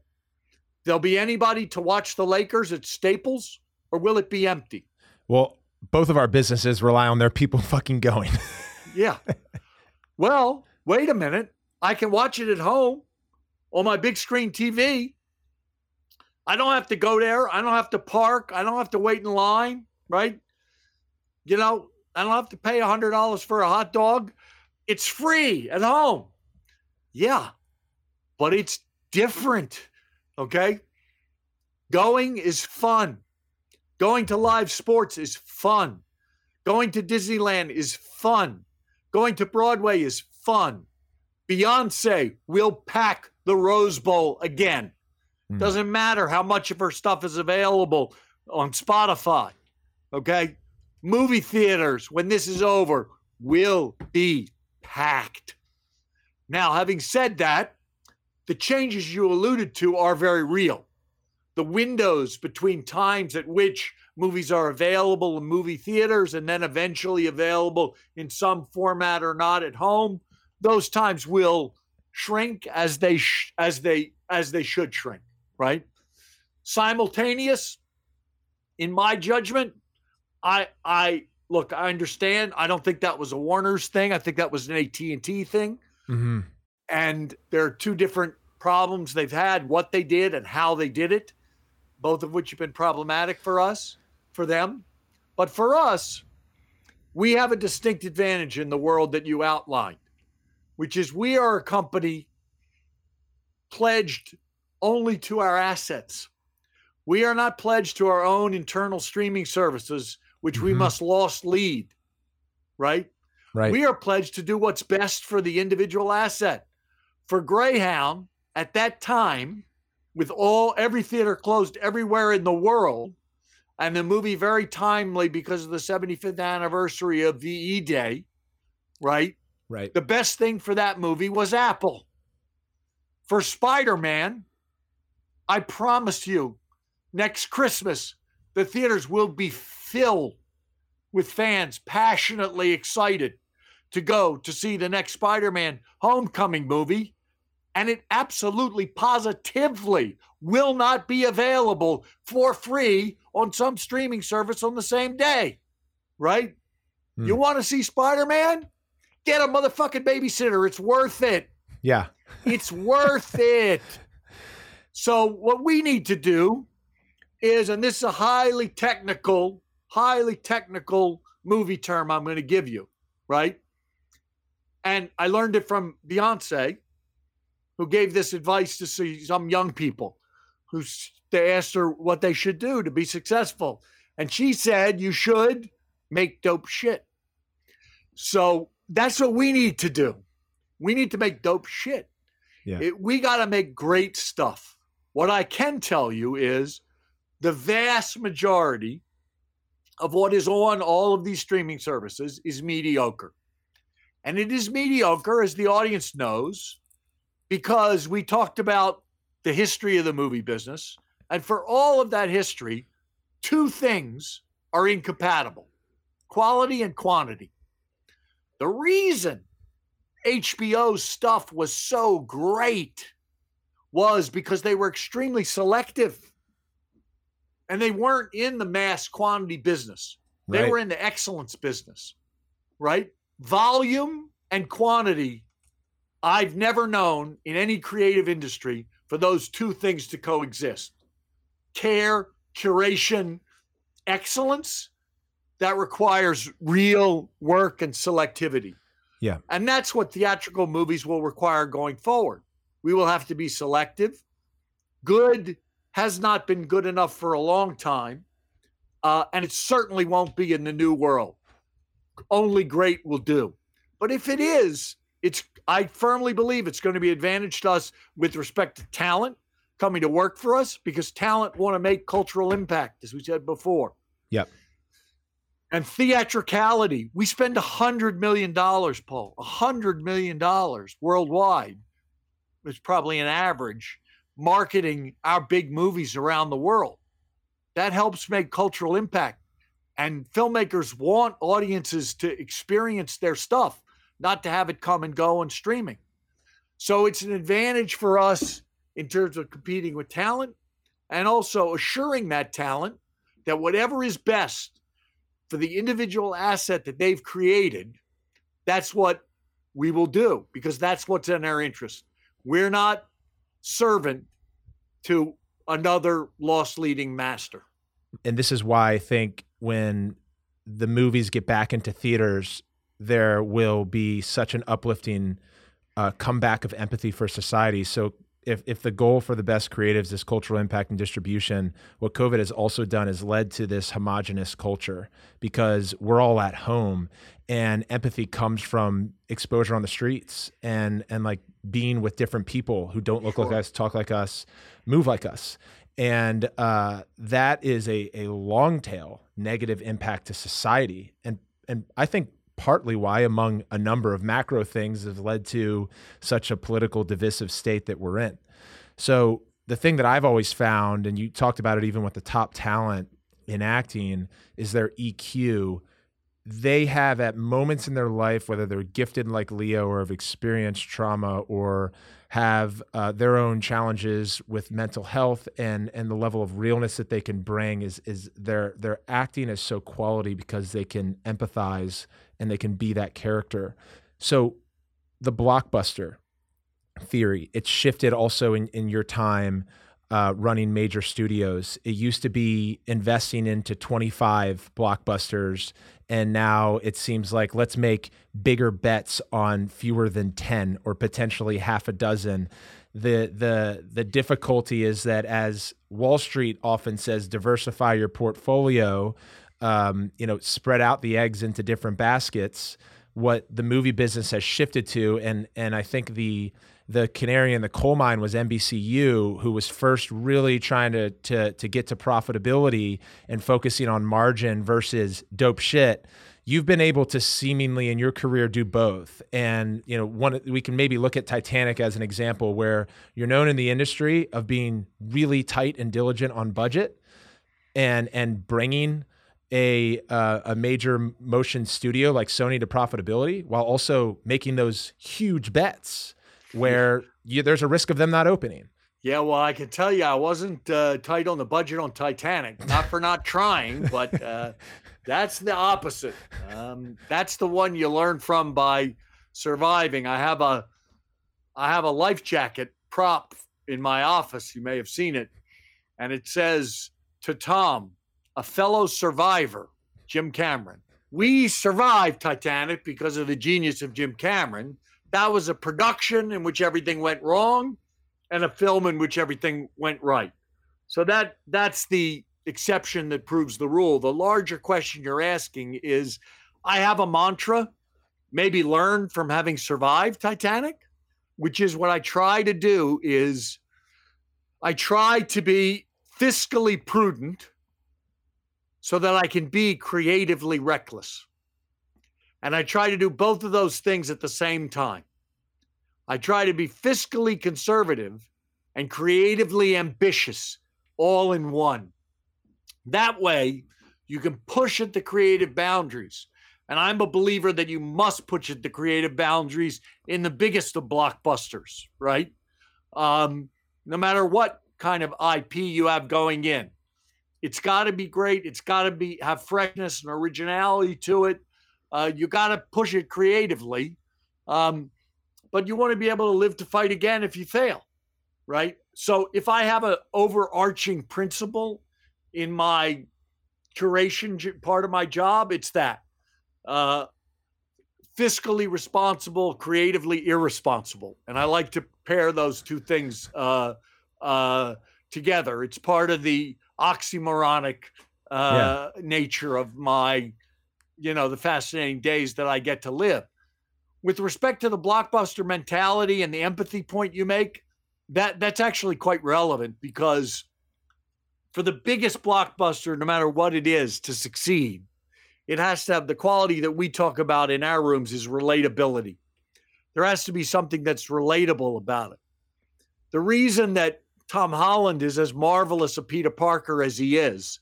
there'll be anybody to watch the Lakers at Staples or will it be empty? Well, both of our businesses rely on their people fucking going. yeah. Well, wait a minute. I can watch it at home on my big screen TV. I don't have to go there. I don't have to park. I don't have to wait in line, right? You know, I don't have to pay $100 for a hot dog. It's free at home. Yeah, but it's different. Okay. Going is fun. Going to live sports is fun. Going to Disneyland is fun. Going to Broadway is fun. Beyonce will pack the Rose Bowl again. Mm. Doesn't matter how much of her stuff is available on Spotify. Okay. Movie theaters, when this is over, will be packed. Now, having said that, the changes you alluded to are very real. The windows between times at which movies are available in movie theaters and then eventually available in some format or not at home, those times will shrink as they sh- as they as they should shrink, right? Simultaneous in my judgment, I I look, I understand. I don't think that was a Warner's thing. I think that was an AT&T thing. Mm-hmm. And there are two different problems they've had, what they did and how they did it, both of which have been problematic for us, for them. But for us, we have a distinct advantage in the world that you outlined, which is we are a company pledged only to our assets. We are not pledged to our own internal streaming services, which mm-hmm. we must lost lead, right? Right. We are pledged to do what's best for the individual asset. For Greyhound, at that time, with all every theater closed everywhere in the world, and the movie very timely because of the 75th anniversary of VE Day, right? Right. The best thing for that movie was Apple. For Spider Man, I promise you, next Christmas, the theaters will be filled with fans passionately excited to go to see the next Spider Man homecoming movie and it absolutely positively will not be available for free on some streaming service on the same day. Right? Mm. You want to see Spider Man? Get a motherfucking babysitter. It's worth it. Yeah. it's worth it. So, what we need to do is, and this is a highly technical, highly technical movie term I'm going to give you, right? And I learned it from Beyonce who gave this advice to some young people who they asked her what they should do to be successful. And she said, You should make dope shit. So that's what we need to do. We need to make dope shit. Yeah. It, we got to make great stuff. What I can tell you is the vast majority of what is on all of these streaming services is mediocre. And it is mediocre, as the audience knows, because we talked about the history of the movie business. And for all of that history, two things are incompatible quality and quantity. The reason HBO's stuff was so great was because they were extremely selective and they weren't in the mass quantity business. They right. were in the excellence business, right? Volume and quantity I've never known in any creative industry for those two things to coexist care, curation, excellence that requires real work and selectivity. Yeah. And that's what theatrical movies will require going forward. We will have to be selective. Good has not been good enough for a long time. Uh, and it certainly won't be in the new world. Only great will do. But if it is, it's I firmly believe it's going to be advantage to us with respect to talent coming to work for us because talent want to make cultural impact, as we said before. Yep. And theatricality, we spend a hundred million dollars, Paul, a hundred million dollars worldwide. It's probably an average marketing our big movies around the world. That helps make cultural impact. And filmmakers want audiences to experience their stuff not to have it come and go on streaming. So it's an advantage for us in terms of competing with talent and also assuring that talent that whatever is best for the individual asset that they've created, that's what we will do because that's what's in our interest. We're not servant to another lost leading master. And this is why I think when the movies get back into theaters there will be such an uplifting uh, comeback of empathy for society. So if if the goal for the best creatives is cultural impact and distribution, what COVID has also done is led to this homogenous culture because we're all at home and empathy comes from exposure on the streets and and like being with different people who don't look sure. like us, talk like us, move like us. And uh, that is a, a long tail negative impact to society. And and I think partly why, among a number of macro things, has led to such a political divisive state that we're in. So the thing that I've always found, and you talked about it even with the top talent in acting, is their EQ. They have at moments in their life, whether they're gifted like Leo or have experienced trauma or have uh, their own challenges with mental health and and the level of realness that they can bring is is their their acting is so quality because they can empathize and they can be that character. So the blockbuster theory, it's shifted also in, in your time uh, running major studios. It used to be investing into 25 blockbusters, and now it seems like let's make bigger bets on fewer than 10 or potentially half a dozen. The the the difficulty is that as Wall Street often says, diversify your portfolio um, you know, spread out the eggs into different baskets. What the movie business has shifted to, and and I think the the canary in the coal mine was NBCU, who was first really trying to to to get to profitability and focusing on margin versus dope shit. You've been able to seemingly in your career do both, and you know one we can maybe look at Titanic as an example where you're known in the industry of being really tight and diligent on budget, and and bringing a uh, a major motion studio like Sony to profitability while also making those huge bets where you, there's a risk of them not opening. Yeah, well, I can tell you, I wasn't uh, tight on the budget on Titanic. Not for not trying, but uh, that's the opposite. Um, that's the one you learn from by surviving. I have a I have a life jacket prop in my office. You may have seen it, and it says to Tom, a fellow survivor, Jim Cameron. We survived Titanic because of the genius of Jim Cameron. That was a production in which everything went wrong and a film in which everything went right. So that that's the exception that proves the rule. The larger question you're asking is I have a mantra, maybe learned from having survived Titanic, which is what I try to do is I try to be fiscally prudent so that I can be creatively reckless. And I try to do both of those things at the same time. I try to be fiscally conservative and creatively ambitious all in one. That way, you can push at the creative boundaries. And I'm a believer that you must push at the creative boundaries in the biggest of blockbusters, right? Um, no matter what kind of IP you have going in. It's got to be great. It's got to be have freshness and originality to it. Uh, you got to push it creatively, um, but you want to be able to live to fight again if you fail, right? So if I have an overarching principle in my curation part of my job, it's that uh, fiscally responsible, creatively irresponsible, and I like to pair those two things uh, uh together. It's part of the oxymoronic uh, yeah. nature of my, you know, the fascinating days that I get to live. With respect to the blockbuster mentality and the empathy point you make, that that's actually quite relevant because for the biggest blockbuster, no matter what it is, to succeed, it has to have the quality that we talk about in our rooms is relatability. There has to be something that's relatable about it. The reason that Tom Holland is as marvelous a Peter Parker as he is,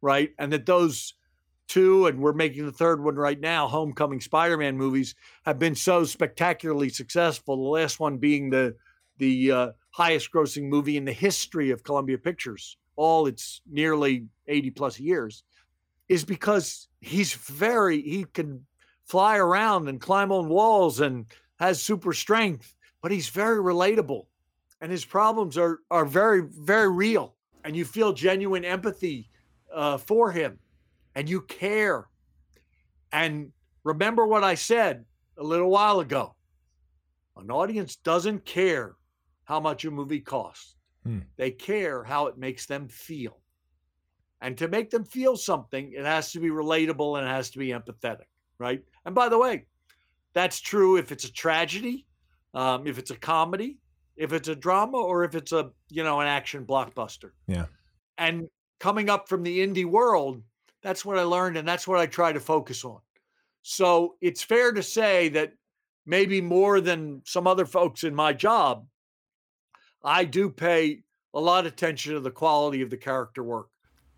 right? And that those two, and we're making the third one right now, Homecoming Spider Man movies, have been so spectacularly successful. The last one being the the uh, highest grossing movie in the history of Columbia Pictures, all its nearly 80 plus years, is because he's very, he can fly around and climb on walls and has super strength, but he's very relatable and his problems are are very very real and you feel genuine empathy uh, for him and you care and remember what i said a little while ago an audience doesn't care how much a movie costs. Hmm. They care how it makes them feel. And to make them feel something, it has to be relatable and it has to be empathetic, right? And by the way, that's true if it's a tragedy, um, if it's a comedy, if it's a drama, or if it's a you know an action blockbuster. Yeah. And coming up from the indie world, that's what I learned, and that's what I try to focus on. So it's fair to say that maybe more than some other folks in my job, I do pay a lot of attention to the quality of the character work.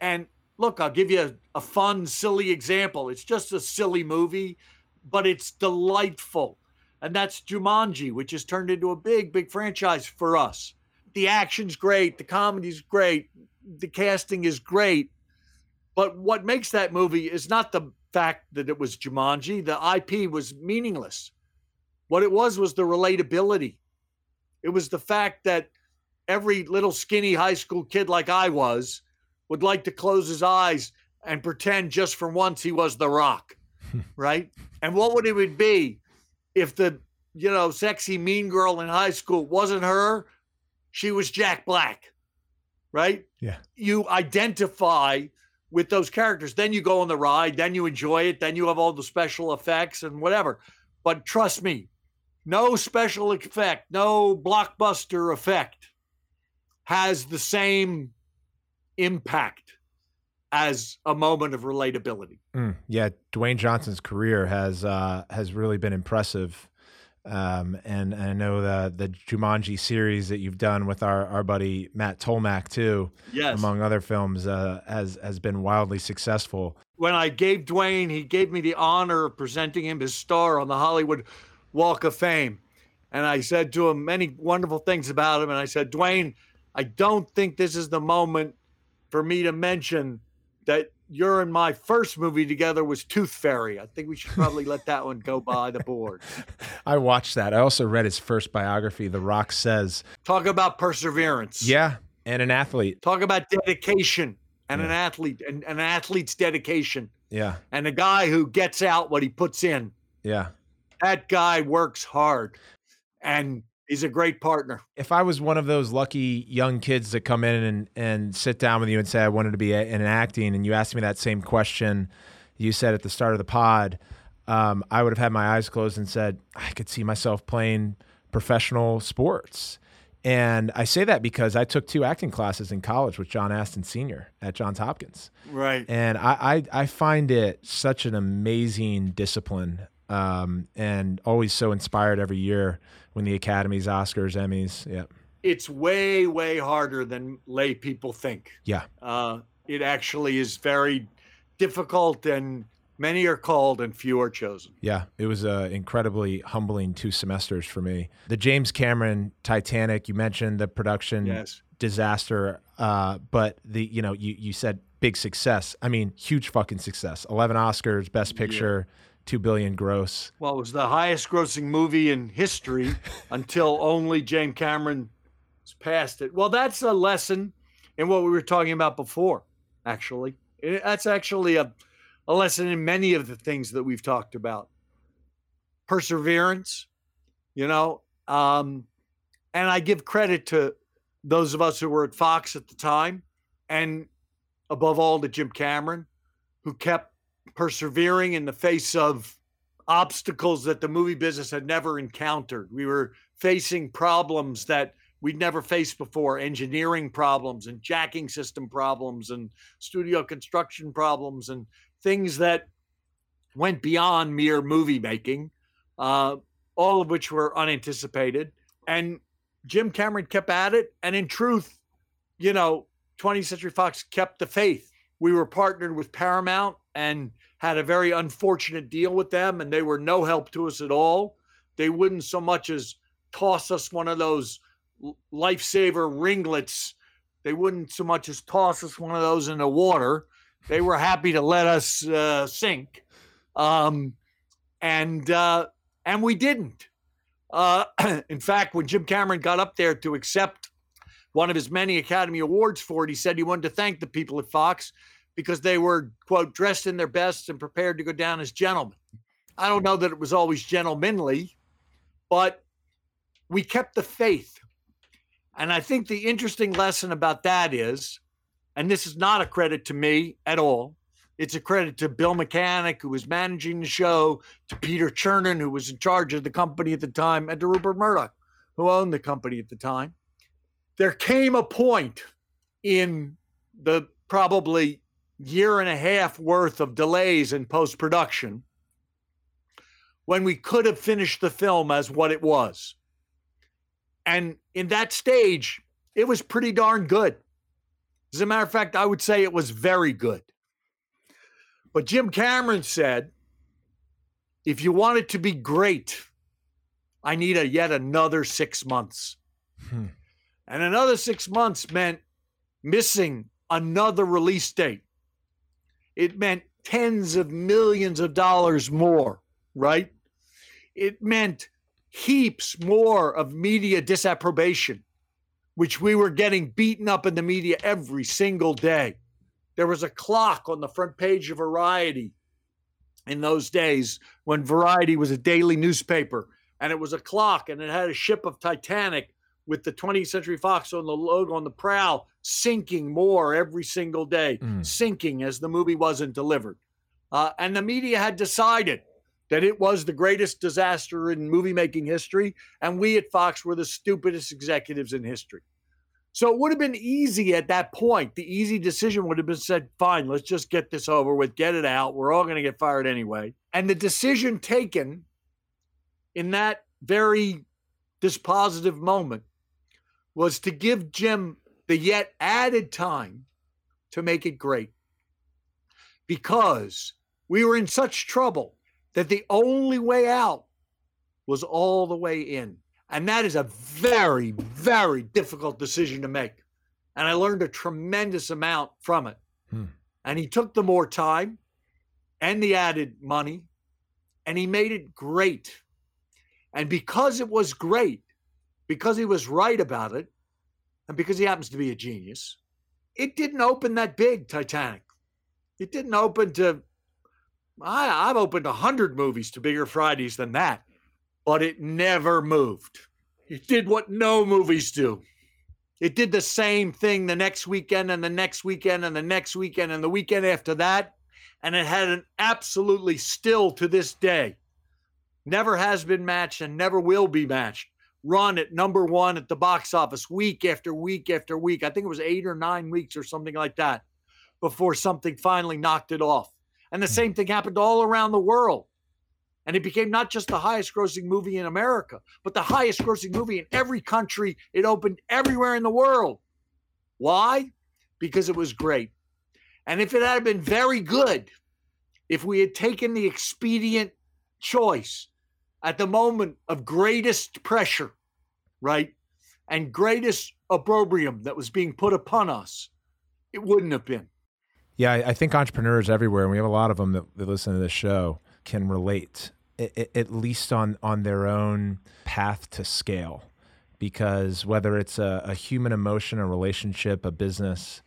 And look, I'll give you a, a fun, silly example. It's just a silly movie, but it's delightful. And that's Jumanji, which has turned into a big, big franchise for us. The action's great, the comedy's great, the casting is great. But what makes that movie is not the fact that it was Jumanji. The IP was meaningless. What it was was the relatability. It was the fact that every little skinny high school kid like I was would like to close his eyes and pretend just for once he was the rock, right? And what would it would be if the you know sexy mean girl in high school wasn't her? She was Jack Black, right? Yeah. You identify with those characters. Then you go on the ride. Then you enjoy it. Then you have all the special effects and whatever. But trust me, no special effect, no blockbuster effect has the same impact as a moment of relatability. Mm, yeah, Dwayne Johnson's career has uh, has really been impressive, um, and, and I know the the Jumanji series that you've done with our, our buddy Matt Tolmach too, Yes. among other films, uh, has has been wildly successful. when I gave Dwayne, he gave me the honor of presenting him his star on the Hollywood Walk of Fame. And I said to him many wonderful things about him. And I said, Dwayne, I don't think this is the moment for me to mention that you're in my first movie together was Tooth Fairy. I think we should probably let that one go by the board. I watched that. I also read his first biography, The Rock Says. Talk about perseverance. Yeah, and an athlete. Talk about dedication and an athlete and an athlete's dedication Yeah, and a guy who gets out what he puts in. yeah. that guy works hard and he's a great partner. if I was one of those lucky young kids that come in and, and sit down with you and say I wanted to be in acting, and you asked me that same question you said at the start of the pod, um, I would have had my eyes closed and said I could see myself playing professional sports. And I say that because I took two acting classes in college with John Aston Sr. at Johns Hopkins. Right. And I, I, I find it such an amazing discipline um, and always so inspired every year when the Academy's, Oscars, Emmys. Yeah. It's way, way harder than lay people think. Yeah. Uh, it actually is very difficult, and many are called and few are chosen. Yeah, it was uh, incredibly humbling two semesters for me. The James Cameron Titanic, you mentioned the production Yes. disaster, uh, but the you know you you said big success. I mean, huge fucking success. Eleven Oscars, Best Picture, two billion gross. Well, it was the highest grossing movie in history until only James Cameron passed it. Well, that's a lesson in what we were talking about before, actually. That's actually a, a lesson in many of the things that we've talked about. Perseverance, you know, um, and I give credit to those of us who were at Fox at the time, and above all to Jim Cameron, who kept persevering in the face of obstacles that the movie business had never encountered. We were facing problems that we'd never faced before engineering problems and jacking system problems and studio construction problems and things that went beyond mere movie making, uh, all of which were unanticipated. And Jim Cameron kept at it. And in truth, you know, 20th Century Fox kept the faith. We were partnered with Paramount and had a very unfortunate deal with them, and they were no help to us at all. They wouldn't so much as toss us one of those lifesaver ringlets. They wouldn't so much as toss us one of those in the water. They were happy to let us uh, sink, um, and uh, and we didn't. Uh, in fact, when Jim Cameron got up there to accept one of his many Academy Awards for it, he said he wanted to thank the people at Fox because they were, quote, dressed in their best and prepared to go down as gentlemen. I don't know that it was always gentlemanly, but we kept the faith. And I think the interesting lesson about that is, and this is not a credit to me at all, it's a credit to Bill Mechanic, who was managing the show, to Peter Chernin, who was in charge of the company at the time, and to Rupert Murdoch, who owned the company at the time. There came a point in the probably year and a half worth of delays in post production when we could have finished the film as what it was. And in that stage, it was pretty darn good. As a matter of fact, I would say it was very good. But Jim Cameron said, if you want it to be great, I need a yet another six months. Hmm. And another six months meant missing another release date. It meant tens of millions of dollars more, right? It meant heaps more of media disapprobation, which we were getting beaten up in the media every single day. There was a clock on the front page of Variety in those days when Variety was a daily newspaper, and it was a clock and it had a ship of Titanic with the 20th Century Fox on the logo on the prow, sinking more every single day, mm. sinking as the movie wasn't delivered. Uh, and the media had decided that it was the greatest disaster in movie making history, and we at Fox were the stupidest executives in history. So it would have been easy at that point. The easy decision would have been said, fine, let's just get this over with, get it out. We're all going to get fired anyway. And the decision taken in that very dispositive moment was to give Jim the yet added time to make it great. Because we were in such trouble that the only way out was all the way in. And that is a very, very difficult decision to make. And I learned a tremendous amount from it. Hmm. And he took the more time and the added money and he made it great. And because it was great, because he was right about it, and because he happens to be a genius, it didn't open that big, Titanic. It didn't open to, I, I've opened 100 movies to bigger Fridays than that but it never moved. It did what no movies do. It did the same thing the next weekend and the next weekend and the next weekend and the weekend after that. And it had an absolutely still to this day, never has been matched and never will be matched. Run at number one at the box office week after week after week. I think it was eight or nine weeks or something like that before something finally knocked it off. And the hmm. same thing happened all around the world. And it became not just the highest grossing movie in America, but the highest grossing movie in every country. It opened everywhere in the world. Why? Because it was great. And if it had been very good, if we had taken the expedient choice at the moment of greatest pressure, right, and greatest opprobrium that was being put upon us, it wouldn't have been. Yeah, I think entrepreneurs everywhere, and we have a lot of them that, listen to this show, can relate at least on on their own path to scale because whether it's a, a, human emotion a relationship a business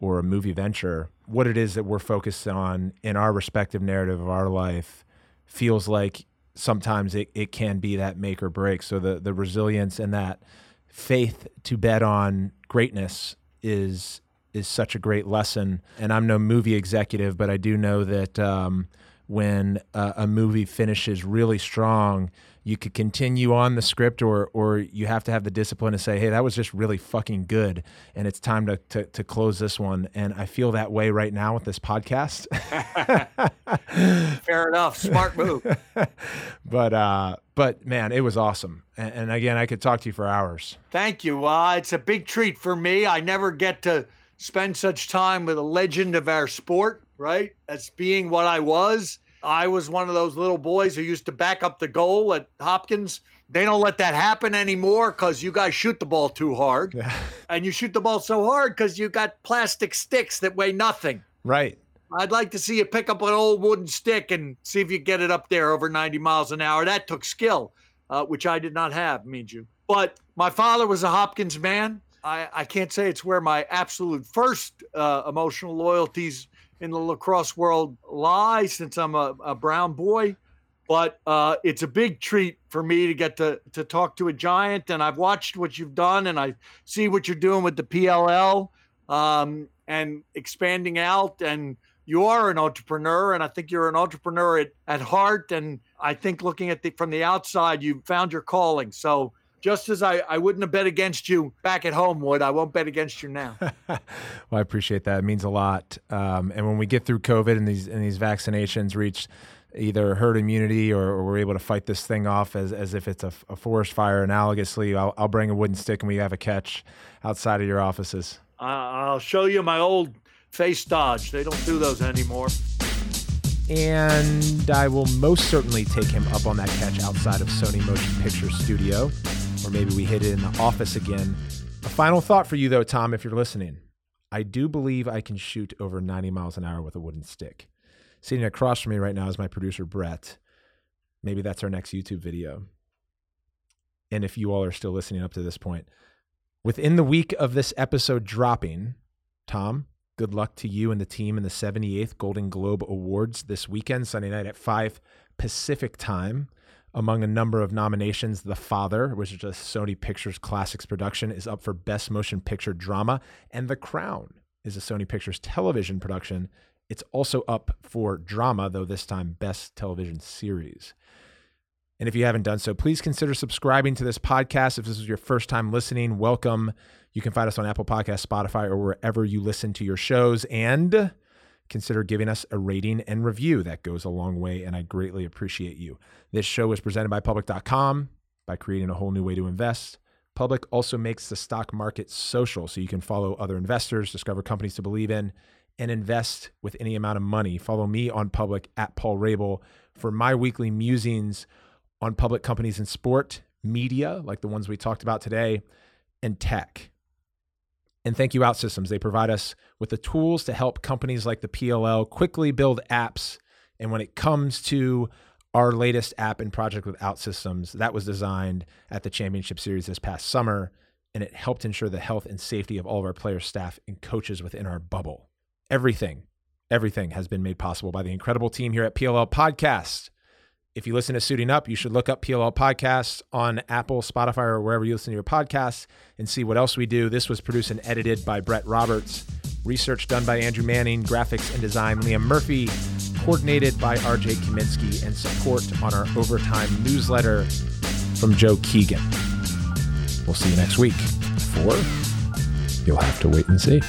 or a movie venture what it is that we're focused on in our respective narrative of our life feels like sometimes it, it can be that make or break. So the the resilience and that faith to bet on greatness is is such a great lesson. And i'm no movie executive but i do know that um, when a movie finishes really strong, you could continue on the script or or you have to have the discipline to say, hey, that was just really fucking good. And it's time to to, to close this one. And I feel that way right now with this podcast. Fair enough. Smart move. but uh but man, it was awesome. And, and again, I could talk to you for hours. Thank you. Uh, it's a big treat for me. I never get to spend such time with a legend of our sport right? As being what I was. I was one of those little boys who used to back up the goal at Hopkins. They don't let that happen anymore because you guys shoot the ball too hard. Yeah. And you shoot the ball so hard because you got plastic sticks that weigh nothing. Right. I'd like to see you pick up an old wooden stick and see if you get it up there over 90 miles an hour. That took skill, uh, which I did not have, means you. But my father was a Hopkins man. I, I can't say it's where my absolute first uh, emotional loyalties in the lacrosse world lie since I'm a, a brown boy. but uh, it's a big treat for me to get to to talk to a giant. And I've watched what you've done, and I see what you're doing with the PLL um, and expanding out. And you are an entrepreneur, and I think you're an entrepreneur at, at heart. And I think looking at the from the outside, you found your calling. So just as I, I wouldn't have bet against you back at home would, I won't bet against you now. well, I appreciate that. It means a lot. Um, and when we get through COVID and these and these vaccinations reach either herd immunity or, or, we're able to fight this thing off as, as if it's a, a forest fire analogously, I'll, I'll, bring a wooden stick and we have a catch outside of your offices. Uh, I'll show you my old face dodge. They don't do those anymore. And I will most certainly take him up on that catch outside of Sony Motion Picture Studio, or maybe we hit it in the office again. A final thought for you, though, Tom, if you're listening. I do believe I can shoot over 90 miles an hour with a wooden stick. Sitting across from me right now is my producer, Brett. Maybe that's our next YouTube video. And if you all are still listening up to this point, within the week of this episode dropping, Tom, good luck to you and the team in the 78th Golden Globe Awards this weekend, Sunday night at 5 Pacific time. Among a number of nominations, The Father, which is a Sony Pictures Classics production, is up for Best Motion Picture Drama, and The Crown is a Sony Pictures television production it's also up for drama, though this time best television series. And if you haven't done so, please consider subscribing to this podcast. If this is your first time listening, welcome. You can find us on Apple Podcast, Spotify, or wherever you listen to your shows. And consider giving us a rating and review. That goes a long way, and I greatly appreciate you. This show is presented by Public.com by creating a whole new way to invest. Public also makes the stock market social, so you can follow other investors, discover companies to believe in, and invest with any amount of money. Follow me on public at Paul Rabil for my weekly musings on public companies in sport, media, like the ones we talked about today, and tech. And thank you, OutSystems. They provide us with the tools to help companies like the PLL quickly build apps. And when it comes to our latest app and project with OutSystems, that was designed at the Championship Series this past summer, and it helped ensure the health and safety of all of our players, staff, and coaches within our bubble everything, everything has been made possible by the incredible team here at PLL Podcast. If you listen to Suiting Up, you should look up PLL Podcast on Apple, Spotify, or wherever you listen to your podcasts and see what else we do. This was produced and edited by Brett Roberts. Research done by Andrew Manning, graphics and design Liam Murphy, coordinated by RJ Kaminsky, and support on our overtime newsletter from Joe Keegan. We'll see you next week. For you'll have to wait and see.